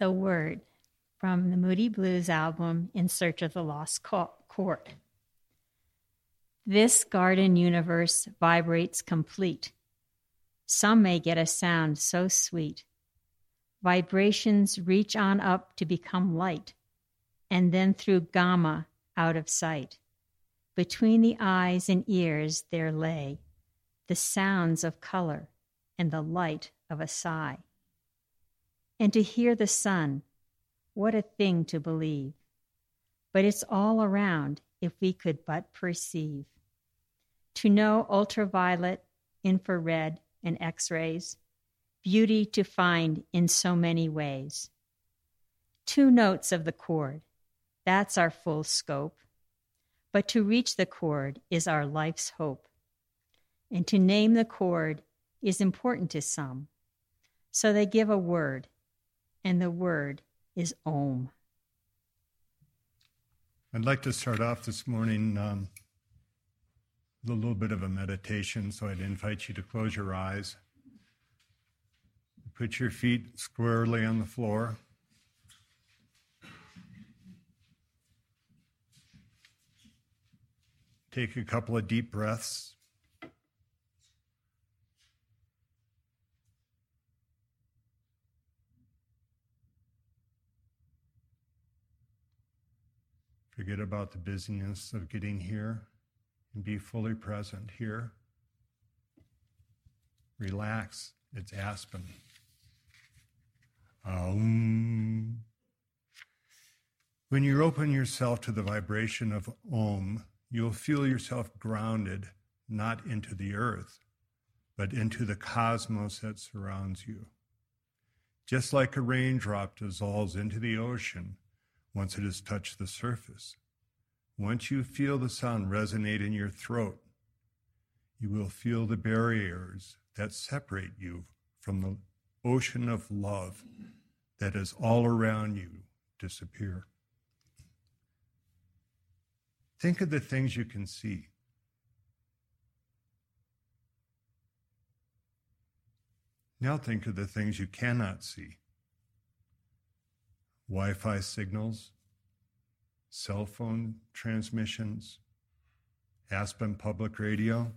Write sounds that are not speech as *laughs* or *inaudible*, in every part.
The Word from the Moody Blues album In Search of the Lost Chord. This garden universe vibrates complete. Some may get a sound so sweet. Vibrations reach on up to become light, and then through gamma out of sight. Between the eyes and ears there lay the sounds of color and the light of a sigh. And to hear the sun, what a thing to believe. But it's all around if we could but perceive. To know ultraviolet, infrared, and X rays, beauty to find in so many ways. Two notes of the chord, that's our full scope. But to reach the chord is our life's hope. And to name the chord is important to some. So they give a word, and the word is Om. I'd like to start off this morning um, with a little bit of a meditation, so I'd invite you to close your eyes. Put your feet squarely on the floor. Take a couple of deep breaths. About the busyness of getting here and be fully present here. Relax. It's Aspen. Om. When you open yourself to the vibration of Om, you'll feel yourself grounded not into the earth, but into the cosmos that surrounds you. Just like a raindrop dissolves into the ocean once it has touched the surface. Once you feel the sound resonate in your throat, you will feel the barriers that separate you from the ocean of love that is all around you disappear. Think of the things you can see. Now think of the things you cannot see Wi Fi signals, cell phone transmissions, Aspen Public Radio,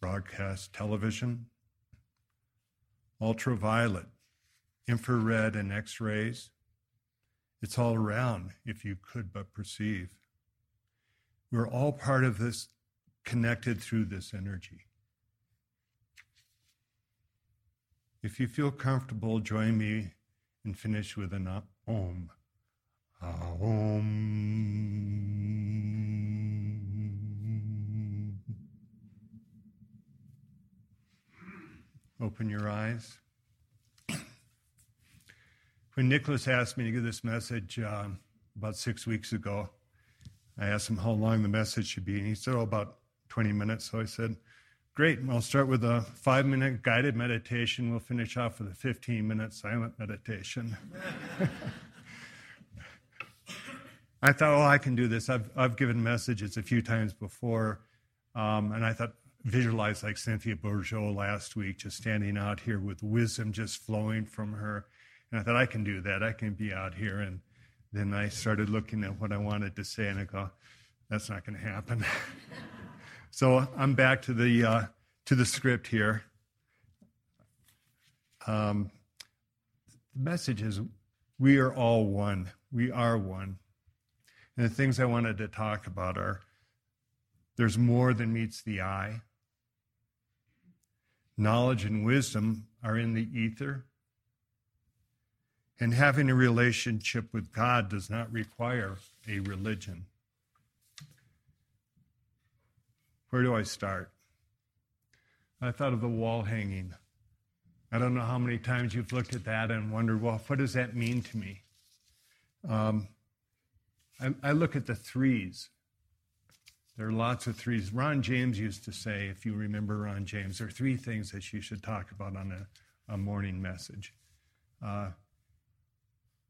broadcast television, ultraviolet, infrared, and X rays. It's all around if you could but perceive. We're all part of this, connected through this energy. If you feel comfortable, join me and finish with an Om. Open your eyes. When Nicholas asked me to give this message uh, about six weeks ago, I asked him how long the message should be, and he said, Oh, about 20 minutes. So I said, Great. I'll start with a five minute guided meditation. We'll finish off with a 15 minute silent meditation. *laughs* I thought, oh, I can do this. I've, I've given messages a few times before. Um, and I thought, visualize like Cynthia Bourgeault last week, just standing out here with wisdom just flowing from her. And I thought, I can do that. I can be out here. And then I started looking at what I wanted to say, and I go, that's not going to happen. *laughs* So I'm back to the uh, to the script here. Um, the message is we are all one. We are one. And the things I wanted to talk about are there's more than meets the eye. Knowledge and wisdom are in the ether. And having a relationship with God does not require a religion. Where do I start? I thought of the wall hanging. I don't know how many times you've looked at that and wondered, well, what does that mean to me? Um, I, I look at the threes. There are lots of threes. Ron James used to say, if you remember Ron James, there are three things that you should talk about on a, a morning message. Uh,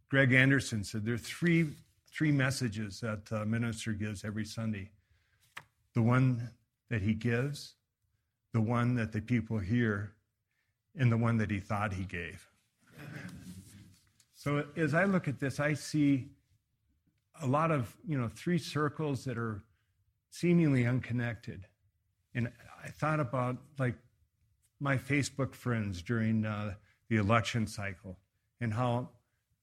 Greg Anderson said there are three, three messages that a minister gives every Sunday the one that he gives, the one that the people hear, and the one that he thought he gave. *laughs* So as I look at this, I see a lot of, you know, three circles that are seemingly unconnected. And I thought about like my Facebook friends during uh, the election cycle and how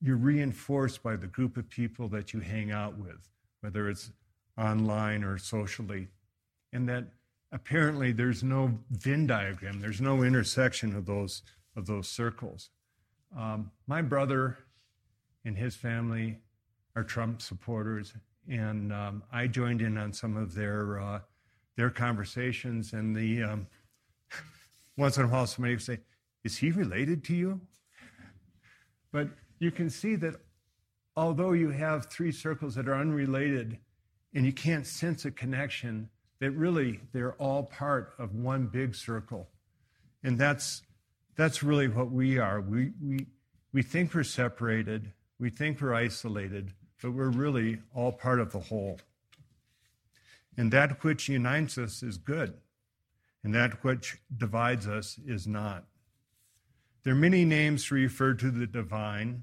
you're reinforced by the group of people that you hang out with, whether it's online or socially. And that apparently there's no Venn diagram, there's no intersection of those, of those circles. Um, my brother and his family are Trump supporters, and um, I joined in on some of their uh, their conversations. And the um, *laughs* once in a while, somebody would say, "Is he related to you?" But you can see that although you have three circles that are unrelated, and you can't sense a connection, that really they're all part of one big circle, and that's that's really what we are. We we we think we're separated. We think we're isolated, but we're really all part of the whole. And that which unites us is good, and that which divides us is not. There are many names to refer to the divine,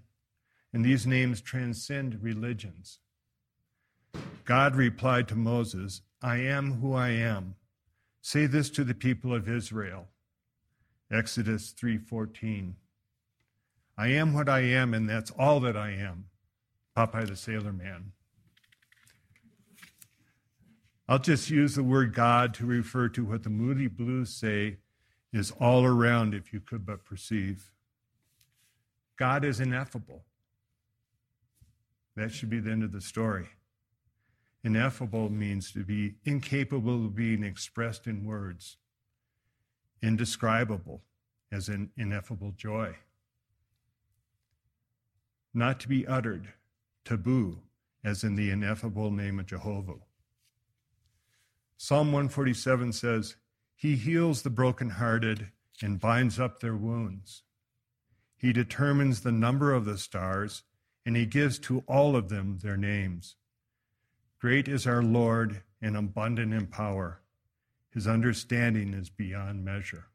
and these names transcend religions. God replied to Moses, I am who I am. Say this to the people of Israel. Exodus 3:14. I am what I am and that's all that I am. Popeye the Sailor Man. I'll just use the word God to refer to what the Moody Blues say is all around if you could but perceive. God is ineffable. That should be the end of the story. Ineffable means to be incapable of being expressed in words, indescribable, as in ineffable joy, not to be uttered, taboo, as in the ineffable name of Jehovah. Psalm 147 says, He heals the brokenhearted and binds up their wounds. He determines the number of the stars, and he gives to all of them their names. Great is our Lord and abundant in power. His understanding is beyond measure.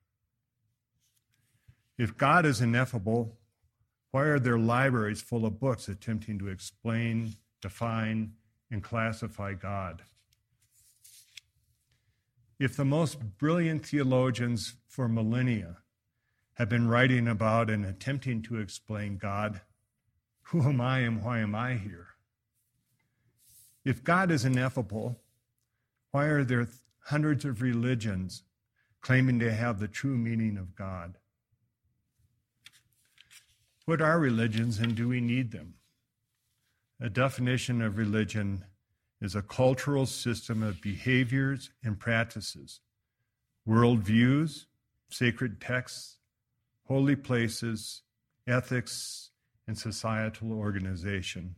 If God is ineffable, why are there libraries full of books attempting to explain, define, and classify God? If the most brilliant theologians for millennia have been writing about and attempting to explain God, who am I and why am I here? If God is ineffable, why are there hundreds of religions claiming to have the true meaning of God? What are religions and do we need them? A definition of religion is a cultural system of behaviors and practices, worldviews, sacred texts, holy places, ethics, and societal organization.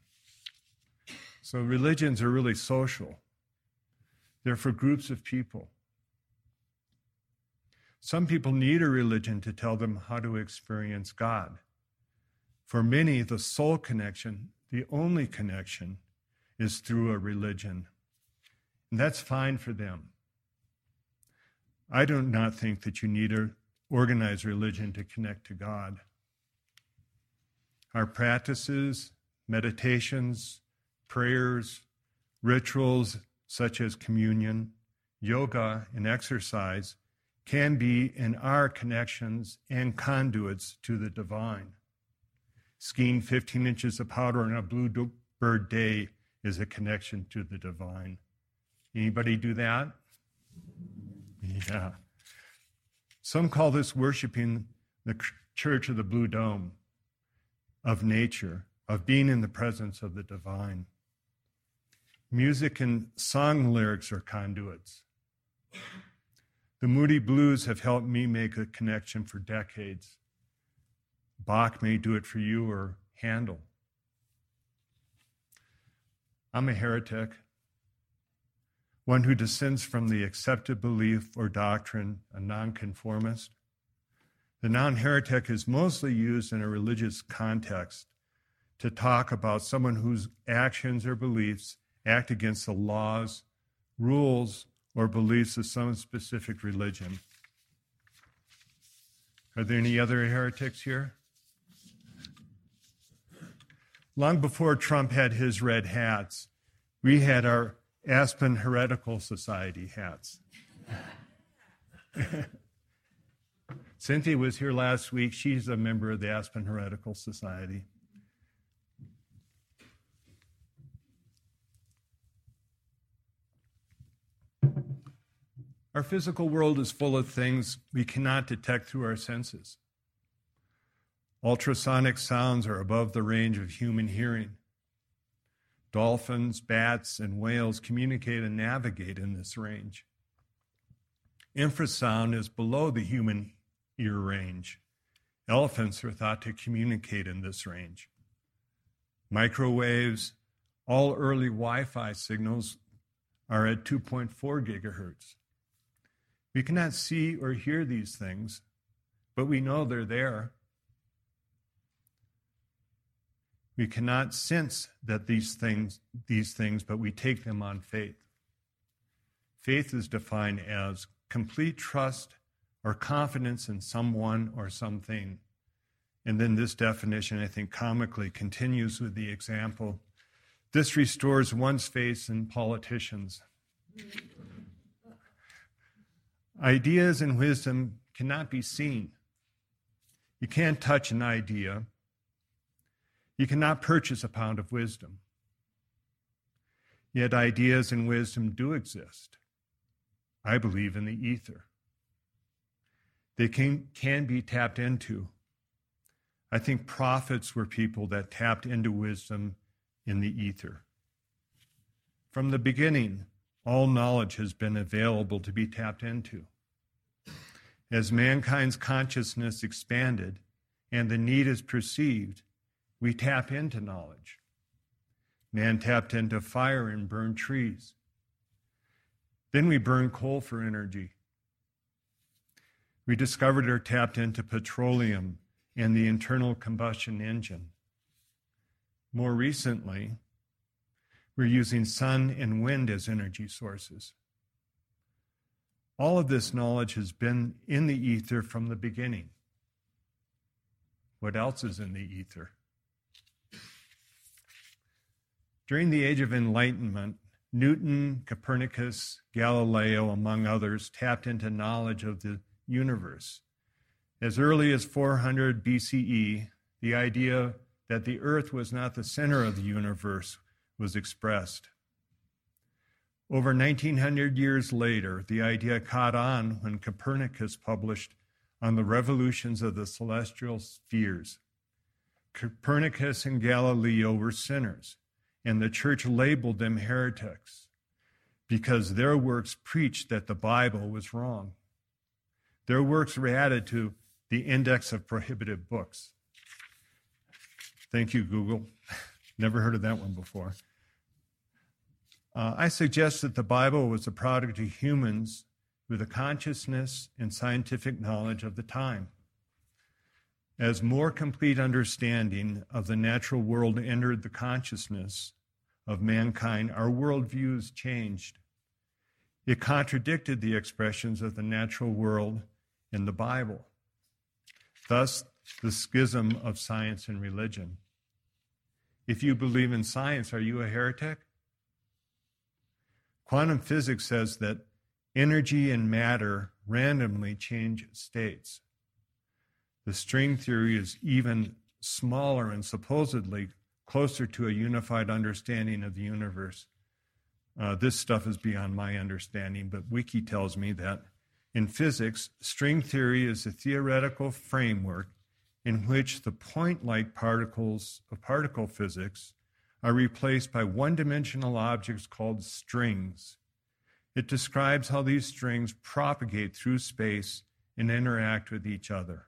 So religions are really social. They're for groups of people. Some people need a religion to tell them how to experience God. For many, the sole connection, the only connection, is through a religion. And that's fine for them. I do not think that you need an organized religion to connect to God. Our practices, meditations, prayers, rituals such as communion, yoga, and exercise can be and are connections and conduits to the divine. Skiing 15 inches of powder on a bluebird day is a connection to the divine. Anybody do that? Yeah. Some call this worshiping the church of the blue dome, of nature, of being in the presence of the divine. Music and song lyrics are conduits. The Moody Blues have helped me make a connection for decades. Bach may do it for you or Handel. I'm a heretic, one who descends from the accepted belief or doctrine, a nonconformist. The non heretic is mostly used in a religious context to talk about someone whose actions or beliefs act against the laws, rules, or beliefs of some specific religion. Are there any other heretics here? Long before Trump had his red hats, we had our Aspen Heretical Society hats. *laughs* Cynthia was here last week. She's a member of the Aspen Heretical Society. Our physical world is full of things we cannot detect through our senses. Ultrasonic sounds are above the range of human hearing. Dolphins, bats, and whales communicate and navigate in this range. Infrasound is below the human ear range. Elephants are thought to communicate in this range. Microwaves, all early Wi Fi signals are at 2.4 gigahertz. We cannot see or hear these things, but we know they're there. We cannot sense that these things, these things, but we take them on faith. Faith is defined as complete trust or confidence in someone or something. And then this definition, I think, comically continues with the example this restores one's faith in politicians. Ideas and wisdom cannot be seen. You can't touch an idea. You cannot purchase a pound of wisdom. Yet ideas and wisdom do exist. I believe in the ether. They can, can be tapped into. I think prophets were people that tapped into wisdom in the ether. From the beginning, all knowledge has been available to be tapped into. As mankind's consciousness expanded and the need is perceived, we tap into knowledge. Man tapped into fire and burned trees. Then we burn coal for energy. We discovered or tapped into petroleum and the internal combustion engine. More recently, we're using sun and wind as energy sources. All of this knowledge has been in the ether from the beginning. What else is in the ether? During the Age of Enlightenment, Newton, Copernicus, Galileo, among others, tapped into knowledge of the universe. As early as 400 BCE, the idea that the earth was not the center of the universe was expressed. Over 1900 years later, the idea caught on when Copernicus published on the revolutions of the celestial spheres. Copernicus and Galileo were sinners and the church labeled them heretics because their works preached that the Bible was wrong. Their works were added to the index of prohibited books. Thank you, Google. *laughs* Never heard of that one before. Uh, I suggest that the Bible was a product of humans with a consciousness and scientific knowledge of the time. As more complete understanding of the natural world entered the consciousness, of mankind, our worldviews changed. It contradicted the expressions of the natural world in the Bible. Thus, the schism of science and religion. If you believe in science, are you a heretic? Quantum physics says that energy and matter randomly change states. The string theory is even smaller and supposedly closer to a unified understanding of the universe. Uh, this stuff is beyond my understanding, but Wiki tells me that in physics, string theory is a theoretical framework in which the point like particles of particle physics are replaced by one dimensional objects called strings. It describes how these strings propagate through space and interact with each other.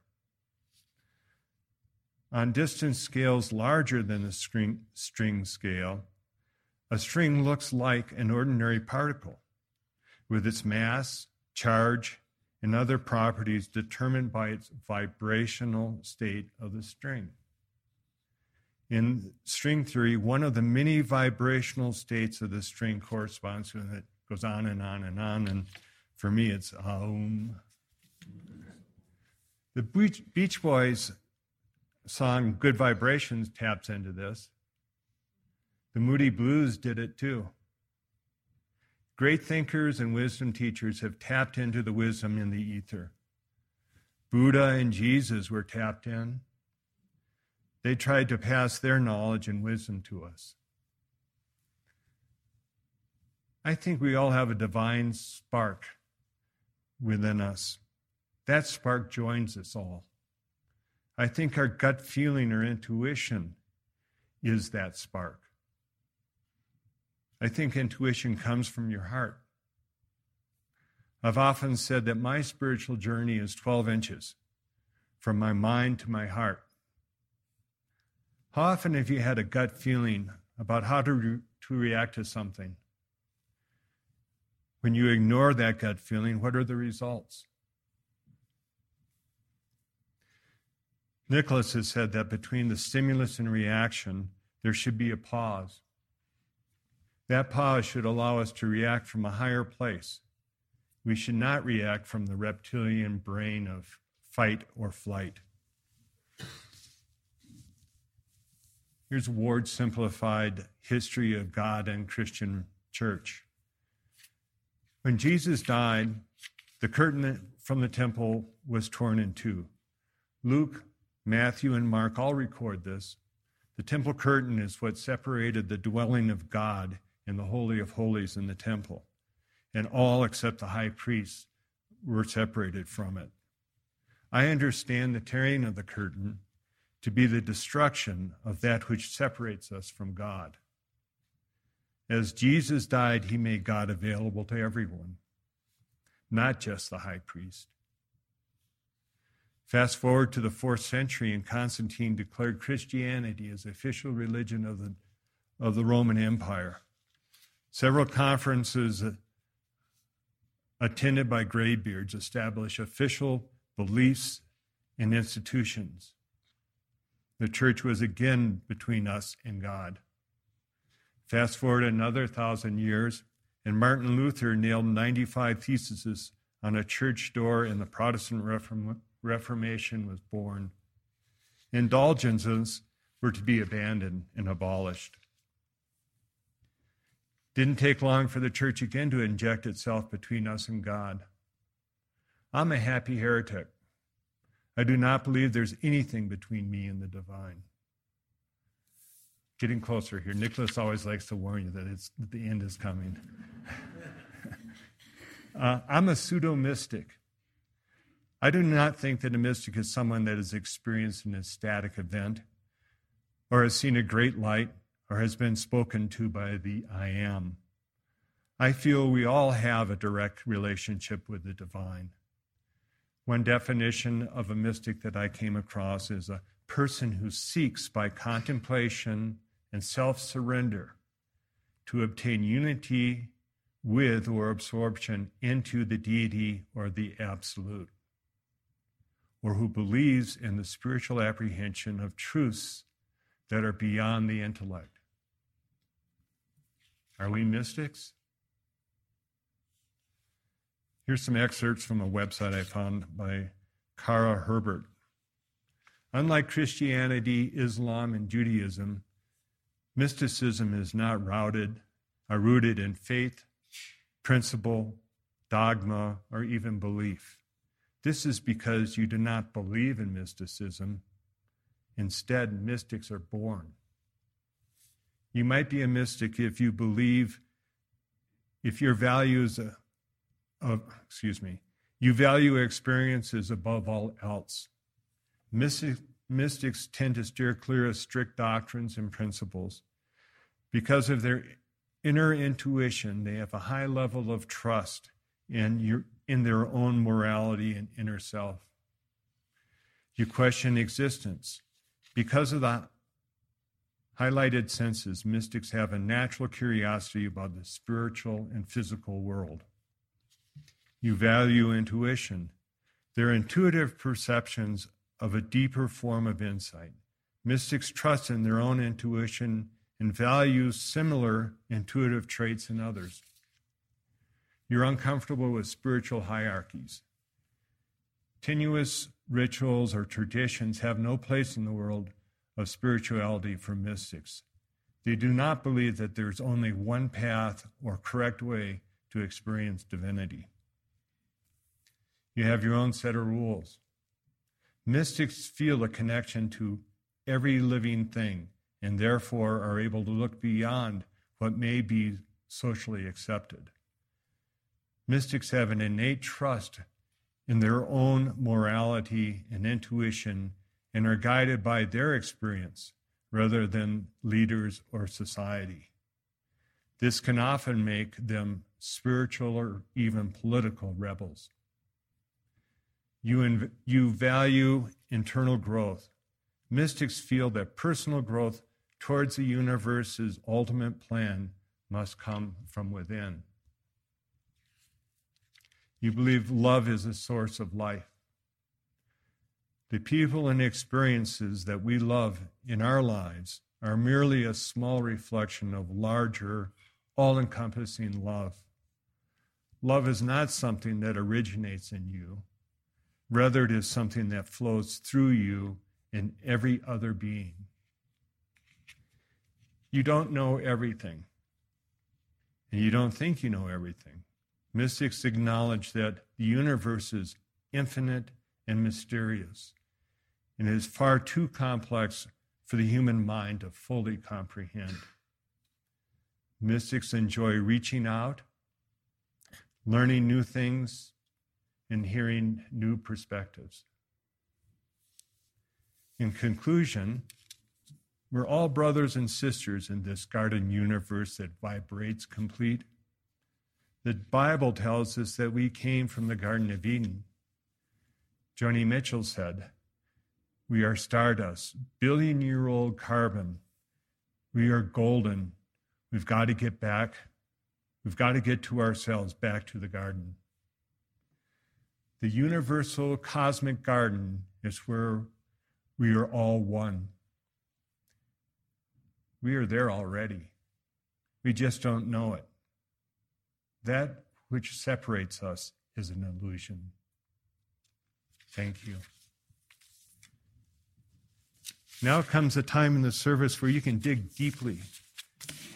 On distance scales larger than the string, string scale, a string looks like an ordinary particle with its mass, charge, and other properties determined by its vibrational state of the string. In string theory, one of the many vibrational states of the string corresponds to it goes on and on and on. And for me, it's Aum. The Beach Boys song Good Vibrations taps into this. The Moody Blues did it too. Great thinkers and wisdom teachers have tapped into the wisdom in the ether. Buddha and Jesus were tapped in. They tried to pass their knowledge and wisdom to us. I think we all have a divine spark within us. That spark joins us all. I think our gut feeling or intuition is that spark. I think intuition comes from your heart. I've often said that my spiritual journey is 12 inches from my mind to my heart. How often have you had a gut feeling about how to, re- to react to something? When you ignore that gut feeling, what are the results? Nicholas has said that between the stimulus and reaction, there should be a pause. That pause should allow us to react from a higher place. We should not react from the reptilian brain of fight or flight. Here's Ward's simplified history of God and Christian church. When Jesus died, the curtain from the temple was torn in two. Luke, Matthew, and Mark all record this. The temple curtain is what separated the dwelling of God in the Holy of Holies in the temple, and all except the high priest were separated from it. I understand the tearing of the curtain to be the destruction of that which separates us from God. As Jesus died, he made God available to everyone, not just the high priest. Fast forward to the fourth century, and Constantine declared Christianity as official religion of the, of the Roman Empire. Several conferences uh, attended by graybeards established official beliefs and institutions. The church was again between us and God. Fast forward another thousand years, and Martin Luther nailed 95 theses on a church door, in the Protestant Reform- Reformation was born. Indulgences were to be abandoned and abolished. Didn't take long for the church again to inject itself between us and God. I'm a happy heretic. I do not believe there's anything between me and the divine getting closer here. Nicholas always likes to warn you that it's that the end is coming. *laughs* uh, I'm a pseudo mystic. I do not think that a mystic is someone that has experienced an ecstatic event, or has seen a great light, or has been spoken to by the I am. I feel we all have a direct relationship with the divine. One definition of a mystic that I came across is a person who seeks by contemplation and self surrender to obtain unity with or absorption into the deity or the absolute, or who believes in the spiritual apprehension of truths that are beyond the intellect. Are we mystics? Here's some excerpts from a website I found by Kara Herbert. Unlike Christianity, Islam, and Judaism, Mysticism is not routed, are uh, rooted in faith, principle, dogma, or even belief. This is because you do not believe in mysticism. Instead, mystics are born. You might be a mystic if you believe, if your values, uh, of, excuse me, you value experiences above all else. Mystic, mystics tend to steer clear of strict doctrines and principles. Because of their inner intuition, they have a high level of trust in, your, in their own morality and inner self. You question existence. Because of the highlighted senses, mystics have a natural curiosity about the spiritual and physical world. You value intuition. Their intuitive perceptions of a deeper form of insight. Mystics trust in their own intuition and value similar intuitive traits in others. You're uncomfortable with spiritual hierarchies. Tenuous rituals or traditions have no place in the world of spirituality for mystics. They do not believe that there's only one path or correct way to experience divinity. You have your own set of rules. Mystics feel a connection to every living thing and therefore are able to look beyond what may be socially accepted. Mystics have an innate trust in their own morality and intuition and are guided by their experience rather than leaders or society. This can often make them spiritual or even political rebels. You, inv- you value internal growth. Mystics feel that personal growth towards the universe's ultimate plan must come from within. You believe love is a source of life. The people and experiences that we love in our lives are merely a small reflection of larger, all encompassing love. Love is not something that originates in you, rather, it is something that flows through you in every other being. You don't know everything, and you don't think you know everything. Mystics acknowledge that the universe is infinite and mysterious and is far too complex for the human mind to fully comprehend. Mystics enjoy reaching out, learning new things, and hearing new perspectives. In conclusion, we're all brothers and sisters in this garden universe that vibrates complete. The Bible tells us that we came from the Garden of Eden. Joni Mitchell said, we are stardust, billion year old carbon. We are golden. We've got to get back. We've got to get to ourselves back to the garden. The universal cosmic garden is where we are all one. We are there already. We just don't know it. That which separates us is an illusion. Thank you. Now comes a time in the service where you can dig deeply.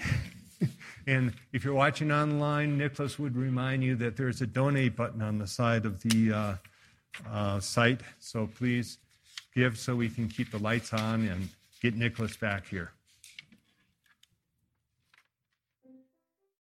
*laughs* and if you're watching online, Nicholas would remind you that there's a donate button on the side of the uh, uh, site. So please give so we can keep the lights on and get Nicholas back here.